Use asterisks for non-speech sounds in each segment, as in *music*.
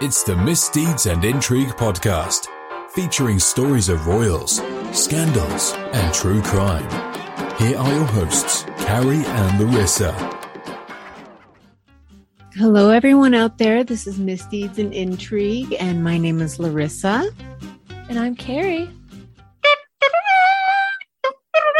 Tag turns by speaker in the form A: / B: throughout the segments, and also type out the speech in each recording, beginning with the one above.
A: It's the Misdeeds and Intrigue podcast, featuring stories of royals, scandals, and true crime. Here are your hosts, Carrie and Larissa.
B: Hello, everyone out there. This is Misdeeds and Intrigue, and my name is Larissa.
C: And I'm Carrie.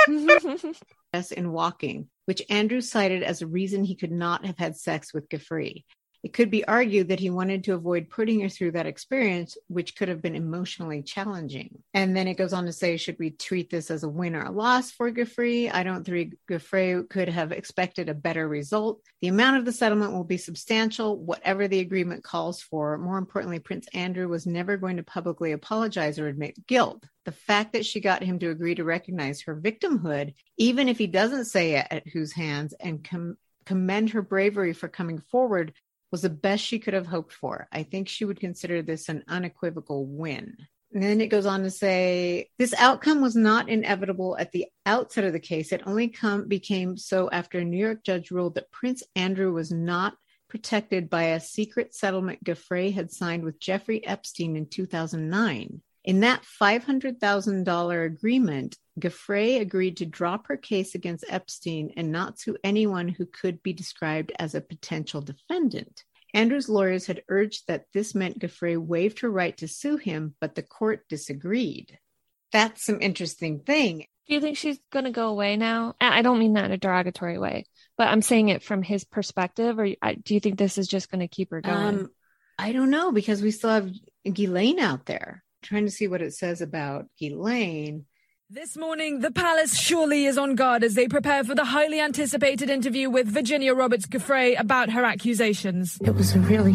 C: *laughs*
B: in walking, which Andrew cited as a reason he could not have had sex with Giuffre. It could be argued that he wanted to avoid putting her through that experience, which could have been emotionally challenging. And then it goes on to say, should we treat this as a win or a loss for Giuffre? I don't think Giuffre could have expected a better result. The amount of the settlement will be substantial, whatever the agreement calls for. More importantly, Prince Andrew was never going to publicly apologize or admit guilt. The fact that she got him to agree to recognize her victimhood, even if he doesn't say it at whose hands, and com- commend her bravery for coming forward was the best she could have hoped for. I think she would consider this an unequivocal win. And then it goes on to say this outcome was not inevitable at the outset of the case. It only come, became so after a New York judge ruled that Prince Andrew was not protected by a secret settlement Giuffre had signed with Jeffrey Epstein in 2009. In that $500,000 agreement, Giuffre agreed to drop her case against Epstein and not sue anyone who could be described as a potential defendant. Andrew's lawyers had urged that this meant Giuffre waived her right to sue him, but the court disagreed. That's some interesting thing.
C: Do you think she's going to go away now? I don't mean that in a derogatory way, but I'm saying it from his perspective. Or do you think this is just going to keep her going? Um,
B: I don't know because we still have Ghislaine out there. I'm trying to see what it says about Ghislaine.
D: This morning, the palace surely is on guard as they prepare for the highly anticipated interview with Virginia Roberts Giuffre about her accusations.
E: It was a really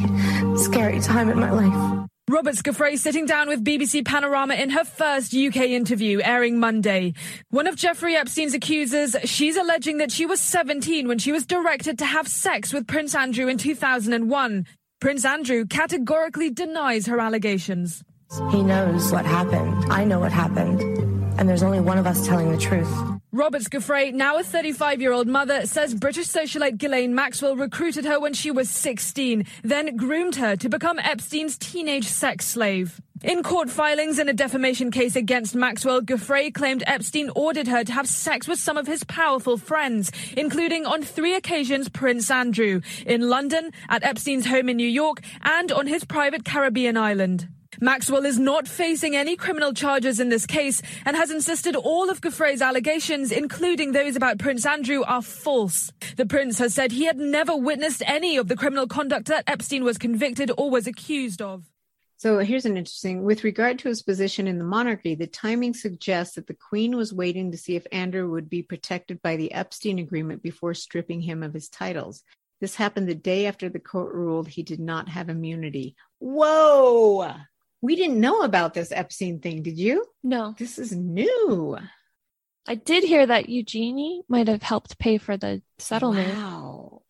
E: scary time in my life.
D: Roberts Giuffre sitting down with BBC Panorama in her first UK interview, airing Monday. One of Jeffrey Epstein's accusers, she's alleging that she was 17 when she was directed to have sex with Prince Andrew in 2001. Prince Andrew categorically denies her allegations.
E: He knows what happened. I know what happened and there's only one of us telling the truth.
D: Roberts Giuffre, now a 35 year old mother, says British socialite Ghislaine Maxwell recruited her when she was 16, then groomed her to become Epstein's teenage sex slave. In court filings in a defamation case against Maxwell, Giuffre claimed Epstein ordered her to have sex with some of his powerful friends, including on three occasions Prince Andrew, in London, at Epstein's home in New York, and on his private Caribbean island. Maxwell is not facing any criminal charges in this case and has insisted all of Giuffre's allegations, including those about Prince Andrew, are false. The prince has said he had never witnessed any of the criminal conduct that Epstein was convicted or was accused of.
B: So here's an interesting with regard to his position in the monarchy, the timing suggests that the queen was waiting to see if Andrew would be protected by the Epstein agreement before stripping him of his titles. This happened the day after the court ruled he did not have immunity. Whoa! We didn't know about this Epstein thing, did you?
C: No.
B: This is new.
C: I did hear that Eugenie might have helped pay for the settlement.
B: Wow.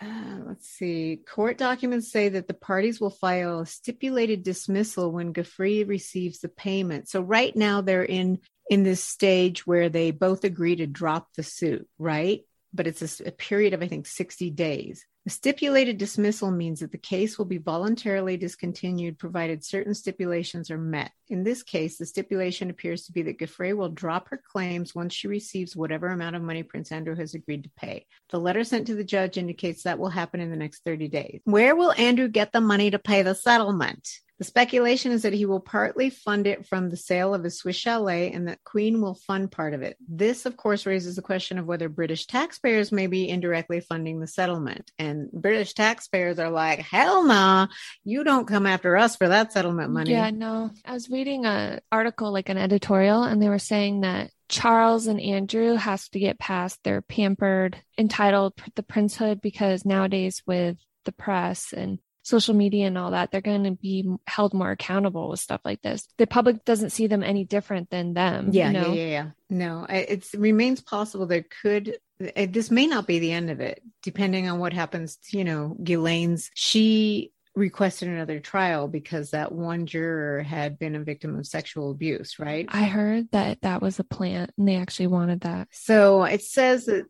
B: Uh, let's see. Court documents say that the parties will file a stipulated dismissal when Giuffre receives the payment. So right now they're in in this stage where they both agree to drop the suit, right? But it's a, a period of I think 60 days. The stipulated dismissal means that the case will be voluntarily discontinued provided certain stipulations are met. In this case, the stipulation appears to be that Giuffre will drop her claims once she receives whatever amount of money Prince Andrew has agreed to pay. The letter sent to the judge indicates that will happen in the next 30 days. Where will Andrew get the money to pay the settlement? The speculation is that he will partly fund it from the sale of his Swiss chalet and that Queen will fund part of it. This, of course, raises the question of whether British taxpayers may be indirectly funding the settlement. And British taxpayers are like, hell nah, you don't come after us for that settlement money.
C: Yeah, no. I was reading an article, like an editorial, and they were saying that Charles and Andrew has to get past their pampered, entitled the princehood because nowadays with the press and social media and all that, they're going to be held more accountable with stuff like this. The public doesn't see them any different than them.
B: Yeah,
C: you know?
B: yeah, yeah, yeah. No, it remains possible there could. Eh, this may not be the end of it, depending on what happens. To, you know, Ghislaine's she requested another trial because that one juror had been a victim of sexual abuse, right?
C: I heard that that was a plant and they actually wanted that.
B: So it says that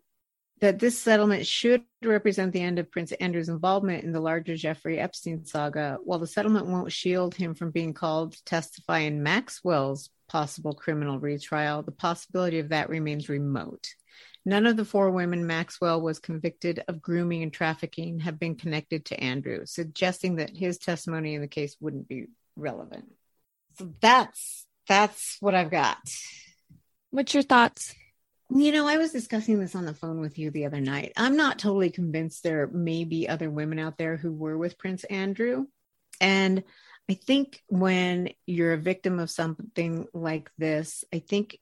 B: that this settlement should represent the end of Prince Andrew's involvement in the larger Jeffrey Epstein saga. While the settlement won't shield him from being called to testify in Maxwell's possible criminal retrial, the possibility of that remains remote. None of the four women Maxwell was convicted of grooming and trafficking have been connected to Andrew, suggesting that his testimony in the case wouldn't be relevant. So that's that's what I've got.
C: What's your thoughts?
B: You know, I was discussing this on the phone with you the other night. I'm not totally convinced there may be other women out there who were with Prince Andrew. And I think when you're a victim of something like this, I think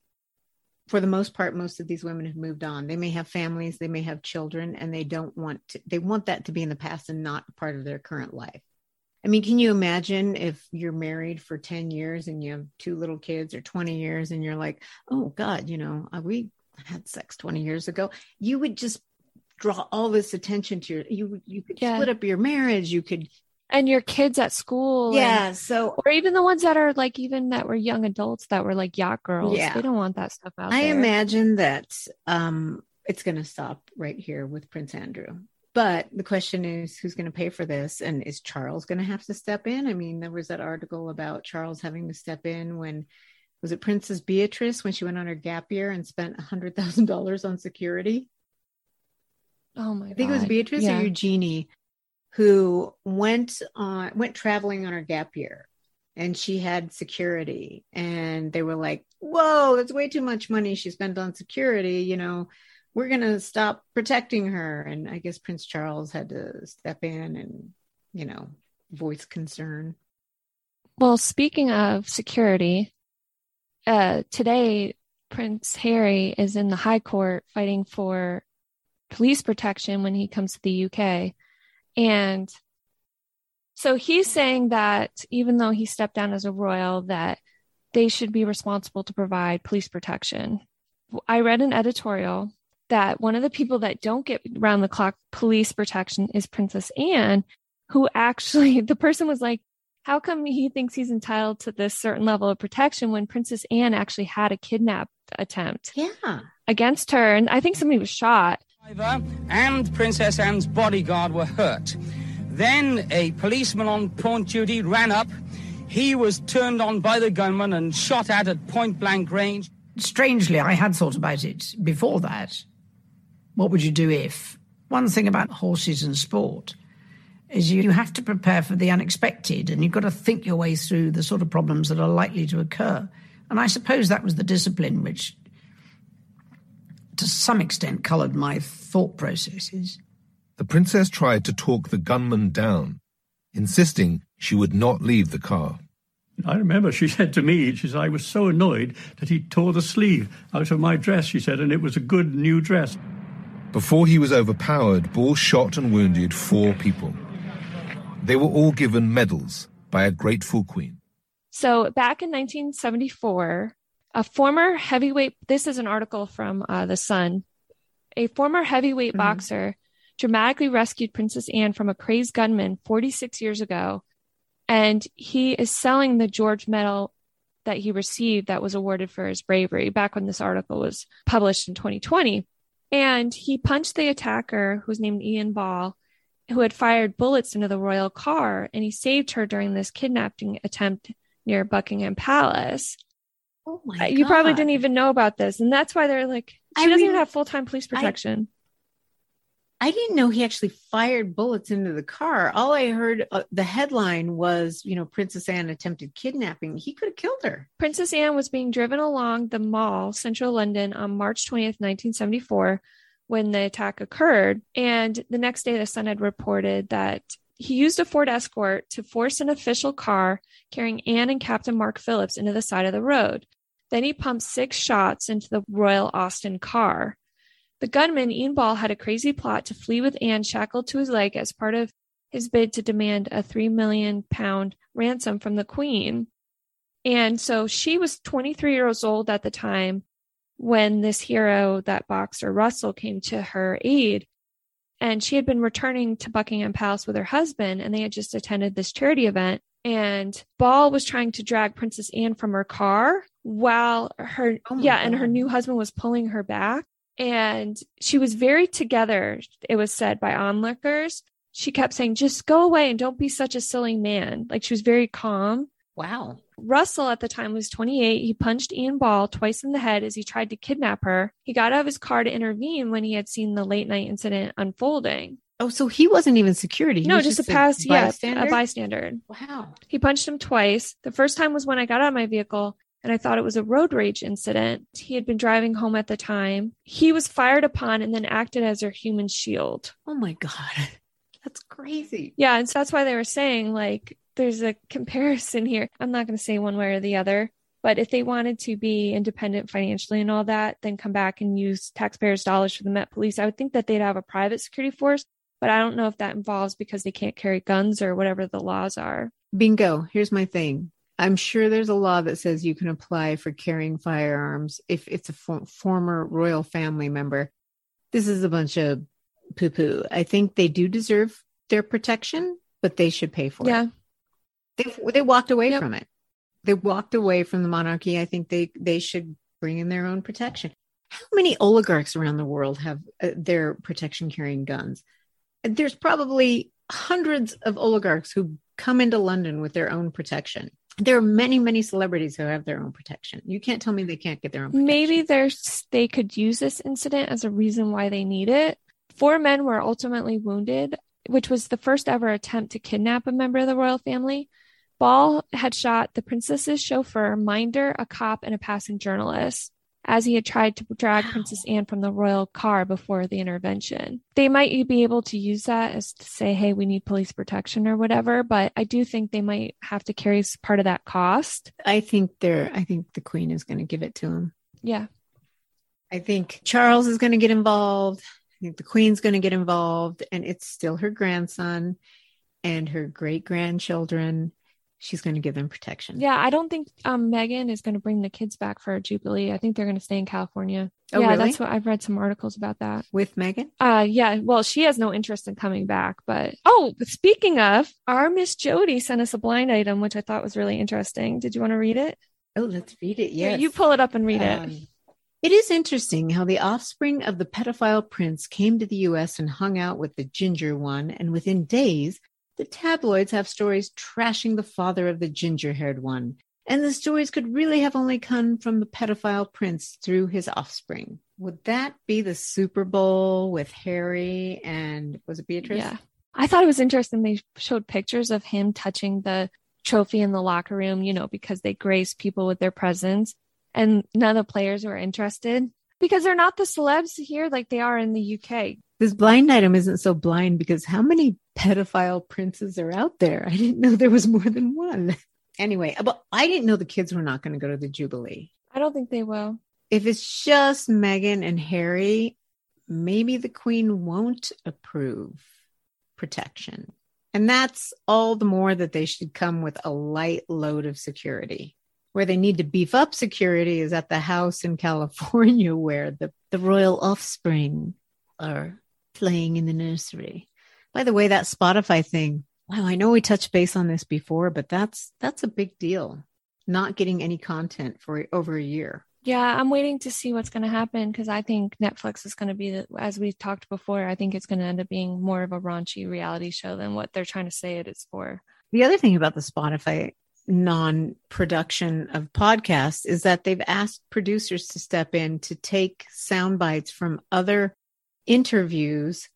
B: for the most part, most of these women have moved on. They may have families, they may have children, and they don't want to, they want that to be in the past and not part of their current life. I mean, can you imagine if you're married for 10 years and you have two little kids or 20 years and you're like, oh God, you know, uh, had sex 20 years ago? You would just draw all this attention to your, you, you could yeah. split up your marriage. You could,
C: and your kids at school.
B: Yeah.
C: And,
B: so,
C: or even the ones that are like, even that were young adults that were like yacht girls. Yeah. They don't want that stuff out
B: I
C: there.
B: imagine that um, it's going to stop right here with Prince Andrew. But the question is, who's going to pay for this? And is Charles going to have to step in? I mean, there was that article about Charles having to step in when was it Princess Beatrice when she went on her gap year and spent a hundred thousand dollars on security?
C: Oh my!
B: I think
C: God.
B: it was Beatrice yeah. or Eugenie who went on went traveling on her gap year and she had security and they were like whoa that's way too much money she spent on security you know we're going to stop protecting her and i guess prince charles had to step in and you know voice concern
C: well speaking of security uh today prince harry is in the high court fighting for police protection when he comes to the uk and so he's saying that even though he stepped down as a royal, that they should be responsible to provide police protection. I read an editorial that one of the people that don't get round the clock police protection is Princess Anne, who actually, *laughs* the person was like, how come he thinks he's entitled to this certain level of protection when Princess Anne actually had a kidnap attempt
B: yeah.
C: against her? And I think somebody was shot
F: and Princess Anne's bodyguard were hurt. Then a policeman on point duty ran up. He was turned on by the gunman and shot at at point blank range.
G: Strangely, I had thought about it before that. What would you do if? One thing about horses and sport is you have to prepare for the unexpected and you've got to think your way through the sort of problems that are likely to occur. And I suppose that was the discipline which to some extent coloured my thought processes.
H: The princess tried to talk the gunman down, insisting she would not leave the car.
I: I remember she *laughs* said to me, she said, I was so annoyed that he tore the sleeve out of my dress, she said, and it was a good new dress.
H: Before he was overpowered, Ball shot and wounded four people. They were all given medals by a grateful queen.
C: So back in 1974, a former heavyweight, this is an article from uh, The Sun. A former heavyweight mm-hmm. boxer dramatically rescued Princess Anne from a crazed gunman 46 years ago. And he is selling the George Medal that he received that was awarded for his bravery back when this article was published in 2020. And he punched the attacker, who was named Ian Ball, who had fired bullets into the royal car, and he saved her during this kidnapping attempt near Buckingham Palace.
B: Oh my
C: you probably didn't even know about this. And that's why they're like, she I doesn't even have full time police protection.
B: I, I, didn't know he actually fired bullets into the car. All I heard, uh, the headline was, you know, Princess Anne attempted kidnapping. He could have killed her.
C: Princess Anne was being driven along the mall, central London, on March 20th, 1974, when the attack occurred. And the next day, the Sun had reported that he used a Ford Escort to force an official car carrying Anne and Captain Mark Phillips into the side of the road. Then he pumped six shots into the Royal Austin car. The gunman, Ian Ball, had a crazy plot to flee with Anne shackled to his leg as part of his bid to demand a three million pound ransom from the Queen. And so she was 23 years old at the time when this hero, that boxer Russell, came to her aid. And she had been returning to Buckingham Palace with her husband, and they had just attended this charity event. And Ball was trying to drag Princess Anne from her car while her, oh yeah, God. and her new husband was pulling her back. And she was very together, it was said by onlookers. She kept saying, just go away and don't be such a silly man. Like she was very calm.
B: Wow.
C: Russell at the time was 28. He punched Ian Ball twice in the head as he tried to kidnap her. He got out of his car to intervene when he had seen the late night incident unfolding.
B: Oh, so he wasn't even security. He
C: no,
B: was
C: just, a pass, yeah,
B: bystander?
C: a bystander.
B: Wow.
C: He punched him twice. The first time was when I got out of my vehicle and I thought it was a road rage incident. He had been driving home at the time. He was fired upon and then acted as her human shield.
B: Oh my God. *laughs* That's crazy.
C: Yeah. And so that's why they were saying, like, there's a comparison here. I'm not going to say one way or the other, but if they wanted to be independent financially and all that, then come back and use taxpayers' dollars for the Met Police, I would think that they'd have a private security force. But I don't know if that involves because they can't carry guns or whatever the laws are.
B: Bingo. Here's my thing. I'm sure there's a law that says you can apply for carrying firearms if it's a for- former royal family member. This is a bunch of poo poo. I think they do deserve their protection, but they should pay for it.
C: Yeah.
B: it. They they walked away
C: Yep.
B: from it. They walked away from the monarchy. I think they they should bring in their own protection. How many oligarchs around the world have uh, their protection carrying guns? There's probably hundreds of oligarchs who come into London with their own protection. There are many, many celebrities who have their own protection. You can't tell me they can't get their own protection.
C: Maybe there's they could use this incident as a reason why they need it. Four men were ultimately wounded, which was the first ever attempt to kidnap a member of the royal family. Ball had shot the princess's chauffeur, Minder, a cop, and a passing journalist as he had tried to drag
B: Wow.
C: Princess Anne from the royal car before the intervention. They might be able to use that as to say, hey, we need police protection or whatever, but I do think they might have to carry part of that cost.
B: I think they're. I think the Queen is going to give it to him.
C: Yeah.
B: I think Charles is going to get involved. I think the Queen's going to get involved, and it's still her grandson and her great grandchildren. She's going to give them protection.
C: Yeah, I don't think um, Meghan is going to bring the kids back for a Jubilee. I think they're going to stay in California.
B: Oh,
C: yeah,
B: really?
C: that's what I've read some articles about that.
B: With Meghan?
C: Uh, yeah, well, she has no interest in coming back. But oh, speaking of, our Miss Jody sent us a blind item, which I thought was really interesting. Did you want to read it?
B: Oh, let's read it. Yeah,
C: you pull it up and read it.
B: Um, It is interesting how the offspring of the pedophile prince came to the US and hung out with the ginger one, and within days, the tabloids have stories trashing the father of the ginger haired one. And the stories could really have only come from the pedophile prince through his offspring. Would that be the Super Bowl with Harry and was it Beatrice?
C: Yeah. I thought it was interesting. They showed pictures of him touching the trophy in the locker room, you know, because they grace people with their presence. And none of the players were interested because they're not the celebs here like they are in the UK.
B: This blind item isn't so blind because how many pedophile princes are out there? I didn't know there was more than one. Anyway, uh, but I didn't know the kids were not going to go to the Jubilee.
C: I don't think they will.
B: If it's just Meghan and Harry, maybe the Queen won't approve protection. And that's all the more that they should come with a light load of security. Where they need to beef up security is at the house in *laughs* California where the, the royal offspring are playing in the nursery. By the way, that Spotify thing, wow, I know we touched base on this before, but that's that's a big deal. Not getting any content for over a year.
C: Yeah, I'm waiting to see what's going to happen because I think Netflix is going to be, the, as we talked before, I think it's going to end up being more of a raunchy reality show than what they're trying to say it is for.
B: The other thing about the Spotify non production of podcasts is that they've asked producers to step in to take sound bites from other interviews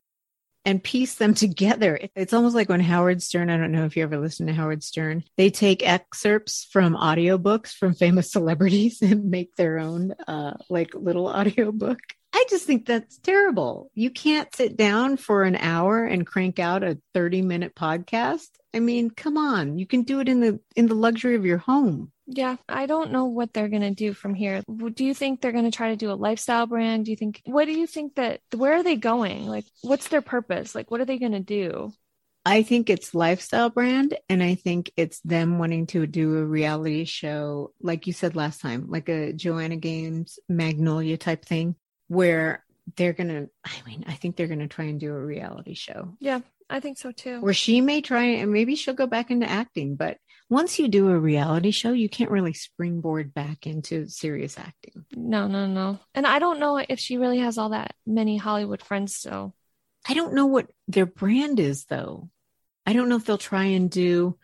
B: and piece them *laughs* together. It's almost like when Howard Stern, I don't know if you ever listen to Howard Stern, they take excerpts from audiobooks from famous *laughs* celebrities and make their own uh like little *laughs* audiobook. I just think that's terrible. You can't sit down for an hour and crank out a 30 minute podcast. I mean, come on. You can do it in the in the luxury of your home.
C: Yeah, I don't know what they're going to do from here. Do you think they're going to try to do a lifestyle brand? Do you think, what do you think that, where are they going? Like, what's their purpose? Like, what are they going to do?
B: I think it's lifestyle brand and I think it's them wanting to do a reality show like you said last time, like a Joanna Gaines Magnolia type thing where they're going to I mean, I think they're going to try and do a reality show
C: Yeah, I think so too.
B: where she may try and maybe she'll go back into acting, but once you do a reality show, you can't really springboard back into serious acting.
C: No, no, no. And I don't know if she really has all that many Hollywood friends still.
B: I don't know what their brand is though. I don't know if they'll try and do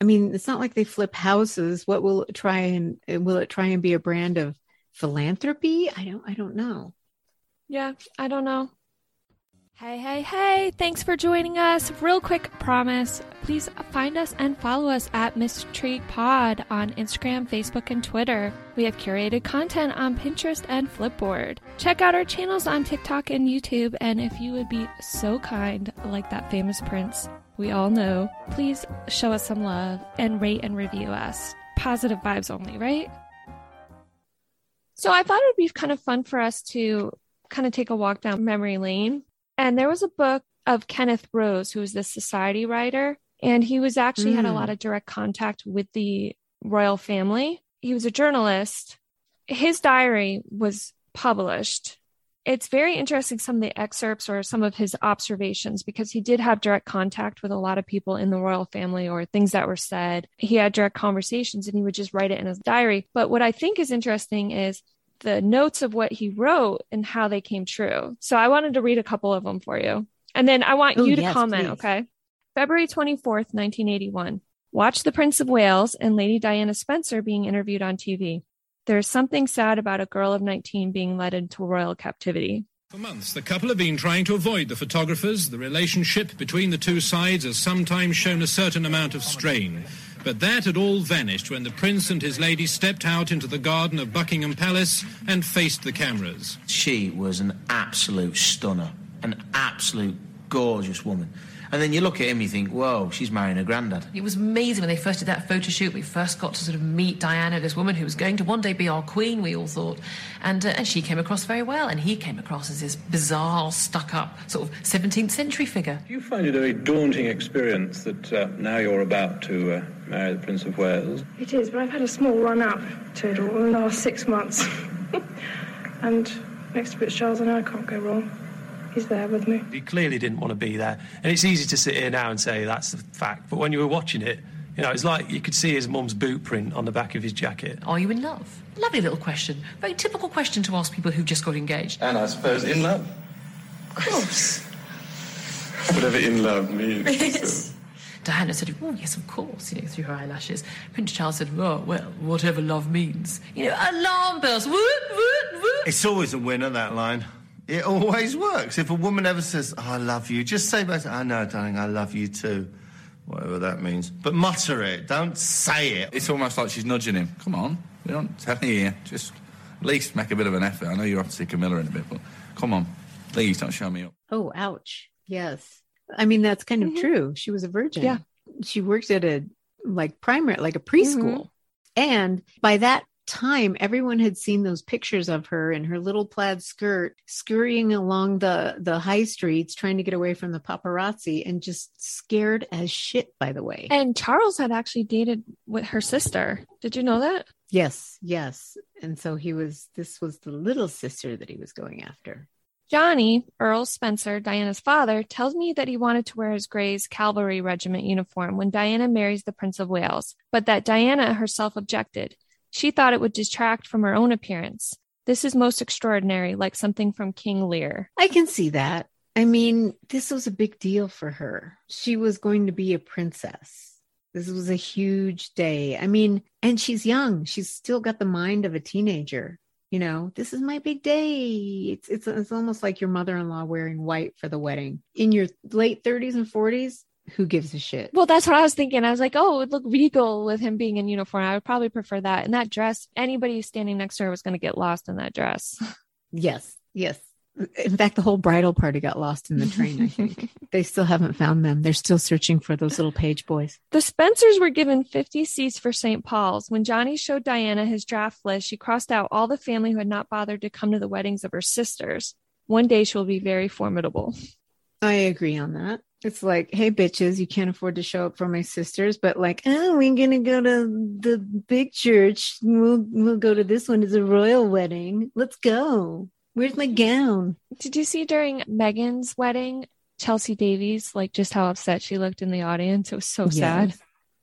B: I mean, it's not like they flip houses. What will it try and will it try and be a brand of philanthropy? I don't I don't know.
C: Yeah, I don't know. Hey, hey, hey, thanks for joining us. Real quick promise please find us and follow us at MisIntrigue Pod on Instagram, Facebook, and Twitter. We have curated content on Pinterest and Flipboard. Check out our channels on TikTok and YouTube, and if you would be so kind, like that famous prince we all know, please show us some love and rate and review us. Positive vibes only, right? So I thought it would be kind of fun for us to kind of take a walk down memory lane and there was a book of Kenneth Rose, who was the society writer, and he was actually mm. had a lot mm. of direct contact with the royal family. He was a journalist. His diary was published. It's very interesting, some of the excerpts or some of his observations, because he did have direct contact with a lot of people in the royal family or things that were said. He had direct conversations and he would just write it in his diary. But what I think is interesting is the notes of what he wrote and how they came true. So I wanted to read a couple of them for you. And then I want oh, you to yes, comment, please. okay? February 24th, 1981. Watch the Prince of Wales and Lady Diana Spencer being interviewed on TV. There is something sad about a girl of 19 being led into royal captivity.
J: For months, the couple have been trying to avoid the photographers. The relationship between the two sides has sometimes shown a certain amount of strain. But that had all vanished when the prince and his lady stepped out into the garden of Buckingham Palace and faced the cameras.
K: She was an absolute stunner, an absolute gorgeous woman. And then you look at him, you think, whoa, she's marrying her granddad.
L: It was amazing when they first did that photo shoot. We first got to sort of meet Diana, this woman who was going to one day be our queen, we all thought. And, uh, and she came across very well, and he came across as this bizarre, stuck up, sort of 17th century figure.
M: Do you find it a very daunting experience that uh, now you're about to uh, marry the Prince of Wales?
N: It is, but I've had a small run up to it all in the last six months. *laughs* and next to Prince Charles and I can't go wrong he's there with me.
O: He clearly didn't want to be there. And it's easy to sit here now and say that's the fact. But when you were watching it, you know, it's like you could see his mum's boot print on the back of his jacket.
L: Are you in love? Lovely little question. Very typical question to ask people who've just got engaged.
M: And I suppose in love.
L: Of course.
M: Whatever in love means. *laughs*
L: Diana said, oh, yes, of course, you know, through her eyelashes. Prince Charles said, oh, well, whatever love means. You know, alarm bells, woot, woot, woot.
P: It's always a winner, that line. It always works. If a woman ever says, oh, I love you, just say back, I know, darling, I love you too. Whatever that means. But mutter it, don't say it.
Q: It's almost like she's nudging him. Come on, we don't tell you here. Just at least make a bit of an effort. I know you're off to see Camilla in a bit, but come on, please don't show me up.
B: Oh, ouch. Yes. I mean, that's kind of mm-hmm. true. She was a virgin.
C: Yeah.
B: She works at a like primary, like a preschool. Mm-hmm. And by that time everyone had seen those pictures of her in her little plaid skirt scurrying along the the high streets trying to get away from the paparazzi and just scared as shit by the way.
C: And charles had actually dated with her sister. Did you know that?
B: Yes yes. And so he was this was the little sister that he was going after.
C: Johnny, Earl Spencer, Diana's father, tells me that he wanted to wear his Greys Cavalry Regiment uniform when Diana marries the Prince of Wales, but that Diana herself objected. She thought it would detract from her own appearance. This is most extraordinary, like something from King Lear.
B: I can see that. I mean, this was a big deal for her. She was going to be a princess. This was a huge day. I mean, and she's young. She's still got the mind of a teenager. You know, this is my big day. It's it's it's almost like your mother-in-law wearing white for the wedding. In your late 30s and 40s, who gives a shit?
C: Well, that's what I was thinking. I was like, oh, it would look regal with him being in uniform. I would probably prefer that. And that dress, anybody standing next to her was going to get lost in that dress.
B: Yes, yes. In fact, the whole bridal party got lost in the train, I think. *laughs* they still haven't found them. They're still searching for those little page boys.
C: The Spencers were given 50 seats for St. Paul's. When Johnny showed Diana his draft list, she crossed out all the family who had not bothered to come to the weddings of her sisters. One day she will be very formidable.
B: I agree on that. It's like, hey, bitches, you can't afford to show up for my sisters, but like, oh, we're gonna go to the big church. We'll we'll go to this one. It's a royal wedding. Let's go. Where's my gown?
C: Did you see during Meghan's wedding, Chelsea Davies, like just how upset she looked in the audience? It was so yes. sad.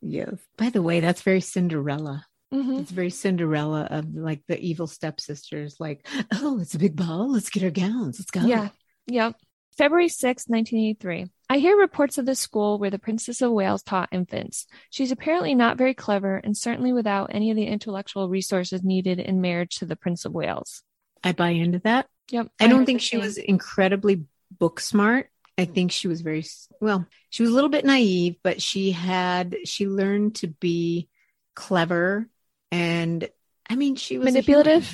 B: Yes. By the way, that's very Cinderella.
C: Mhm.
B: It's very Cinderella of like the evil stepsisters. Like, oh, it's a big ball. Let's get our gowns. Let's go.
C: Yeah. Yep. February 6, 1983. I hear reports of the school where the Princess of Wales taught infants. She's apparently not very clever and certainly without any of the intellectual resources needed in marriage to the Prince of Wales.
B: I buy into that.
C: Yep.
B: I don't think she
C: same.
B: was incredibly book smart. I think she was very well, she was a little bit naive, but she had she learned to be clever and I mean she was
C: manipulative.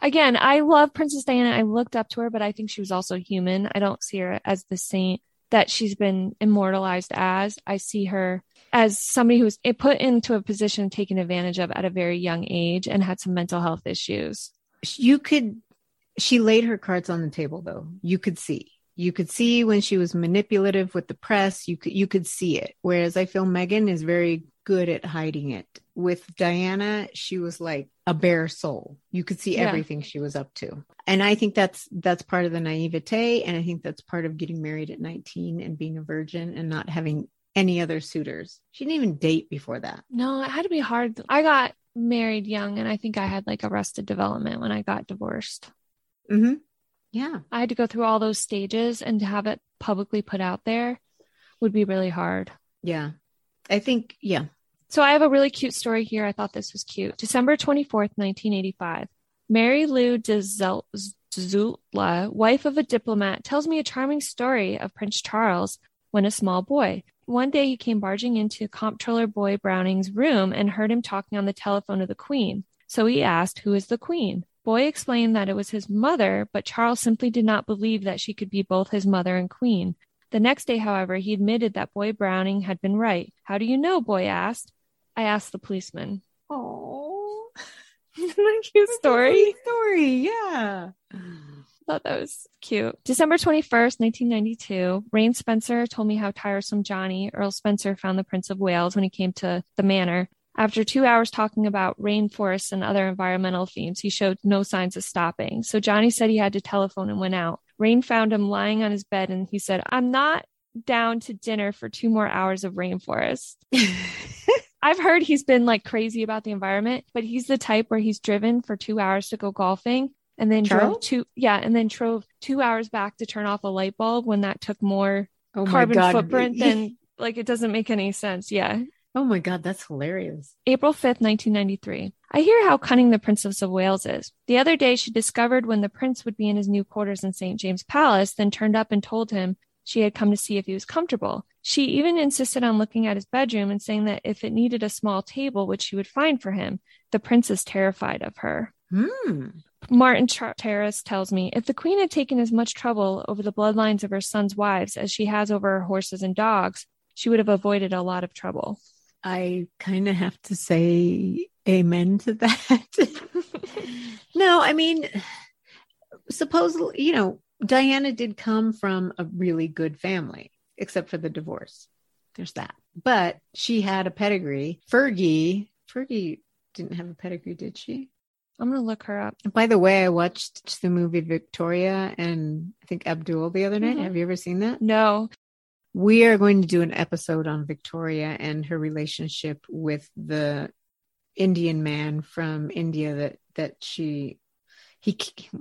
C: Again, I love Princess Diana. I looked up to her, but I think she was also human. I don't see her as the saint that she's been immortalized as. I see her as somebody who was put into a position taken advantage of at a very young age and had some mental health issues.
B: You could she laid her cards on the table though. You could see. You could see when she was manipulative with the press, you could you could see it. Whereas I feel Meghan is very good at hiding it. With Diana, she was like a bare soul. You could see
C: Yeah.
B: everything she was up to. And I think that's that's part of the naivete and I think that's part of getting married at 19 and being a virgin and not having any other suitors. She didn't even date before that.
C: No, it had to be hard. I got married young and I think I had like arrested development when I got divorced.
B: Mhm. Yeah.
C: I had to go through all those stages and to have it publicly put out there would be really hard.
B: Yeah. I think yeah.
C: So I have a really cute story here. I thought this was cute. December 24th, 1985. Mary Lou de Zel- Zutla, wife of a diplomat, tells me a charming story of Prince Charles when a small boy. One day he came barging into Comptroller Boy Browning's room and heard him talking on the telephone to the Queen. So he asked, Who is the Queen? Boy explained that it was his mother, but Charles simply did not believe that she could be both his mother and Queen. The next day, however, he admitted that Boy Browning had been right. How do you know? Boy asked. I asked the policeman.
B: Oh.
C: Isn't that cute story?
B: Story, yeah.
C: thought that was cute. December 21st, 1992, Raine Spencer told me how tiresome Johnny, Earl Spencer, found the Prince of Wales when he came to the manor. After two hours talking about rainforests and other environmental themes, he showed no signs of stopping. So Johnny said he had to telephone and went out. Raine found him lying on his bed and he said, I'm not down to dinner for two more hours of rainforest. *laughs* I've heard he's been like crazy about the environment, but he's the type where he's driven for two hours to go golfing and then drove two, yeah, and then drove two hours back to turn off a light bulb when that took more
B: Oh
C: carbon
B: God.
C: footprint *laughs* than like it doesn't make any sense. Yeah.
B: Oh my god, that's hilarious.
C: April 5th, 1993. I hear how cunning the Princess of Wales is. The other day, she discovered when the prince would be in his new quarters in St. James Palace, then turned up and told him she had come to see if he was comfortable. She even insisted on looking at his bedroom and saying that if it needed a small table, which she would find for him, the prince is terrified of her.
B: Hmm.
C: Martin Char- Terrace tells me if the queen had taken as much trouble over the bloodlines of her son's wives as she has over her horses and dogs, she would have avoided a lot of trouble.
B: I kind of have to say amen to that. *laughs* no, I mean, supposedly, you know, Diana did come from a really good family, except for the divorce. There's that. But she had a pedigree. Fergie, Fergie didn't have a pedigree, did she?
C: I'm going to look her up.
B: By the way, I watched the movie Victoria and I think Abdul the other night.
C: Mhm.
B: Have you ever seen that?
C: No.
B: We are going to do an episode on Victoria and her relationship with the Indian man from India that that she he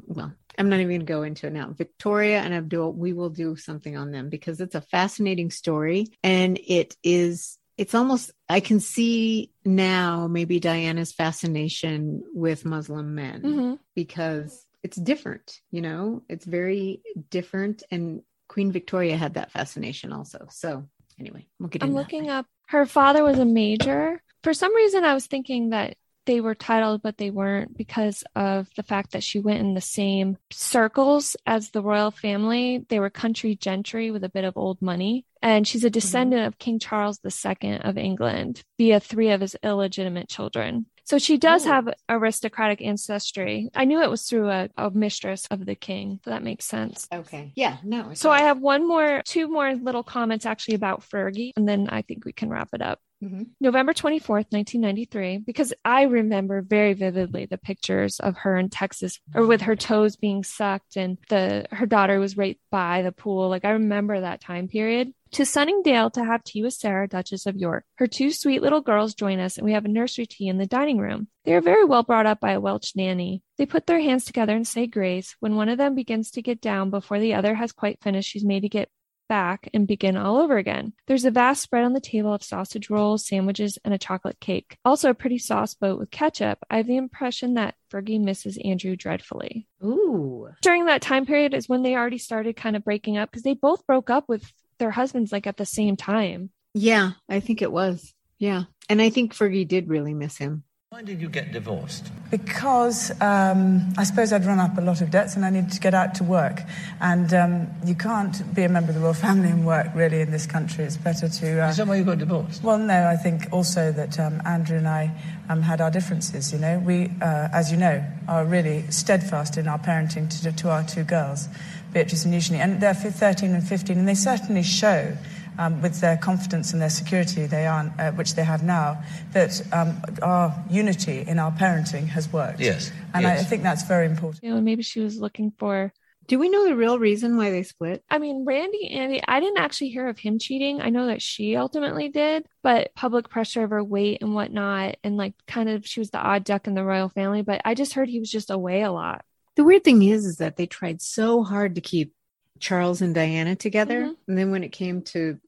B: well I'm not even going to go into it now. Victoria and Abdul, we will do something on them because it's a fascinating story and it is it's almost I can see now maybe Diana's fascination with Muslim men
C: Mhm.
B: because it's different, you know, it's very different. And Queen Victoria had that fascination also. So anyway, we'll get
C: I'm looking up. Her father was a major. For some reason, I was thinking that they were titled, but they weren't because of the fact that she went in the same circles as the royal family. They were country gentry with a bit of old money. And she's a descendant of King Charles II of England via three of his illegitimate children. So she does have aristocratic ancestry. I knew it was through a, a mistress of the king. So that makes sense.
B: Okay. Yeah. No.
C: So I have one more, two more little comments actually about Fergie, and then I think we can wrap it up.
B: Mhm.
C: November 24th, 1993, because I remember very vividly the pictures of her in Texas or with her toes being sucked and the her daughter was right by the pool. Like I remember that time period. to Sunningdale to have tea with Sarah, Duchess of York. Her two sweet little girls join us, and we have a nursery tea in the dining room. They are very well brought up by a Welsh nanny. They put their hands together and say grace. When one of them begins to get down before the other has quite finished, she's made to get back and begin all over again. There's a vast spread on the table of sausage rolls, sandwiches, and a chocolate cake. Also, a pretty sauce boat with ketchup. I have the impression that Fergie misses Andrew dreadfully.
B: Ooh.
C: During that time period is when they already started kind of breaking up because they both broke up with their husbands like at the same time.
B: Yeah, I think it was. Yeah. And I think Fergie did really miss him.
R: Why did you get divorced?
S: Because um, I suppose I'd run up a lot of debts and I needed to get out to work. And um, you can't be a member of the royal family and work really in this country. It's better to. Uh,
R: Is that why you got divorced?
S: Well, no, I think also that um, Andrew and I um, had our differences. You know, we, uh, as you know, are really steadfast in our parenting to, to our two girls, Beatrice and Eugenie. And they're 13 and 15, and they certainly show um, with their confidence and their security they are, uh, which they have now, that um, our unity in our parenting has worked.
R: Yes.
S: And
R: yes.
S: I, I think that's very important.
C: You know, maybe she was looking for.
B: Do we know the real reason why they split?
C: I mean, Randy, Andy, I didn't actually hear of him cheating. I know that she ultimately did, but public pressure of her weight and whatnot, and like kind of she was the odd duck in the royal family. But I just heard he was just away a lot.
B: The weird thing is, is that they tried so hard to keep Charles and Diana together.
C: Mhm.
B: And then when it came to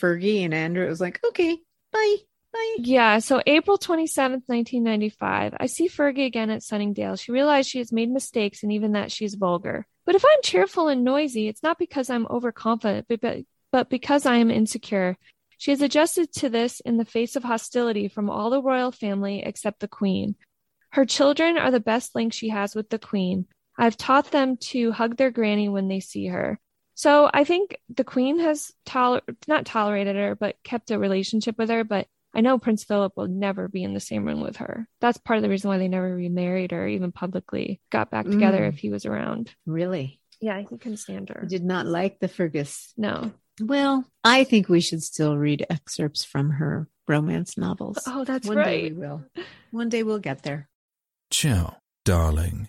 B: Fergie and Andrew, it was like, okay, bye, bye.
C: Yeah, so April 27th, 1995. I see Fergie again at Sunningdale. She realized she has made mistakes and even that she's vulgar. But if I'm cheerful and noisy, it's not because I'm overconfident, but, but, but because I am insecure. She has adjusted to this in the face of hostility from all the royal family except the Queen. Her children are the best link she has with the Queen. I've taught them to hug their granny when they see her. So I think the Queen has toler- not tolerated her, but kept a relationship with her. But I know Prince Philip will never be in the same room with her. That's part of the reason why they never remarried or even publicly got back together
B: Mm.
C: if he was around.
B: Really?
C: Yeah, he couldn't stand her.
B: I did not like the Fergus.
C: No.
B: Well, I think we should still read excerpts from her romance novels.
C: Oh, that's
B: One day we will. One day we'll get there.
A: Ciao, darling.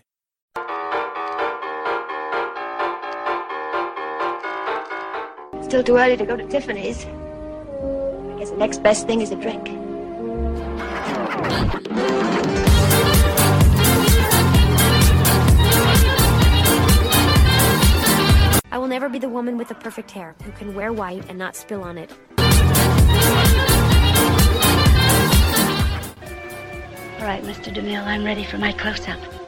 T: Still too early to go to Tiffany's. I guess the next best thing is a drink.
U: I will never be the woman with the perfect hair who can wear white and not spill on it.
T: All right, Mr. DeMille, I'm ready for my close-up.
V: Let's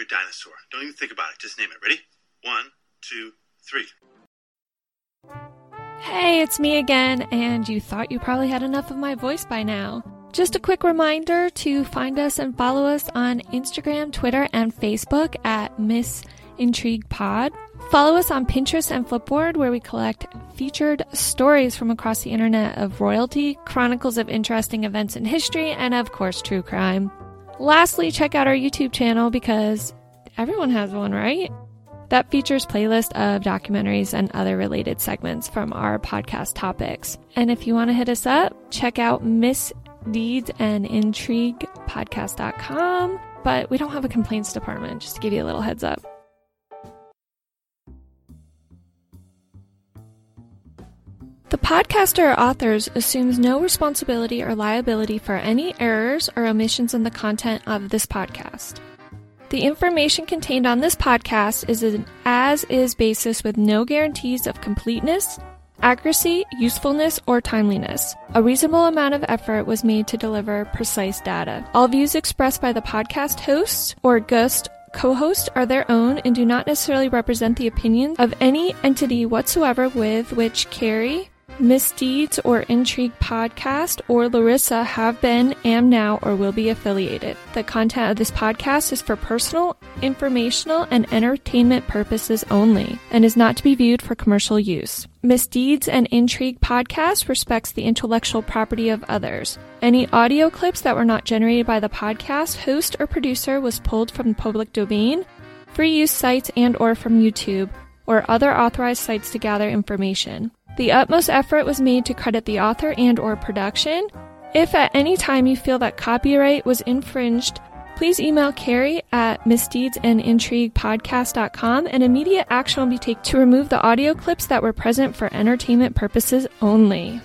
V: favorite dinosaur. Don't even think about it. Just name it. Ready? One, two, three.
C: Hey, it's me again, and you thought you probably had enough of my voice by now. Just a quick reminder to find us and follow us on Instagram, Twitter, and Facebook at Miss Intrigue Pod. Follow us on Pinterest and Flipboard, where we collect featured stories from across the internet of royalty, chronicles of interesting events in history, and of course, true crime. Lastly, check out our YouTube channel because everyone has one, right? That features playlist of documentaries and other related segments from our podcast topics. And if you want to hit us up, check out Miss Deeds and Intrigue podcast.com. But we don't have a complaints department, just to give you a little heads up. The podcaster or authors assumes no responsibility or liability for any errors or omissions in the content of this podcast. The information contained on this podcast is an as is basis with no guarantees of completeness, accuracy, usefulness, or timeliness. A reasonable amount of effort was made to deliver precise data. All views expressed by the podcast hosts or guest co host are their own and do not necessarily represent the opinions of any entity whatsoever with which Carrie, Misdeeds or Intrigue podcast or Larissa have been, am now, or will be affiliated. The content of this podcast is for personal, informational, and entertainment purposes only and is not to be viewed for commercial use. Misdeeds and Intrigue podcast respects the intellectual property of others. Any audio clips that were not generated by the podcast host or producer was pulled from the public domain, free use sites, and or from YouTube or other authorized sites to gather information. The utmost effort was made to credit the author and or production. If at any time you feel that copyright was infringed, please email Carrie at misdeedsandintriguepodcast.com and immediate action will be taken to remove the audio clips that were present for entertainment purposes only.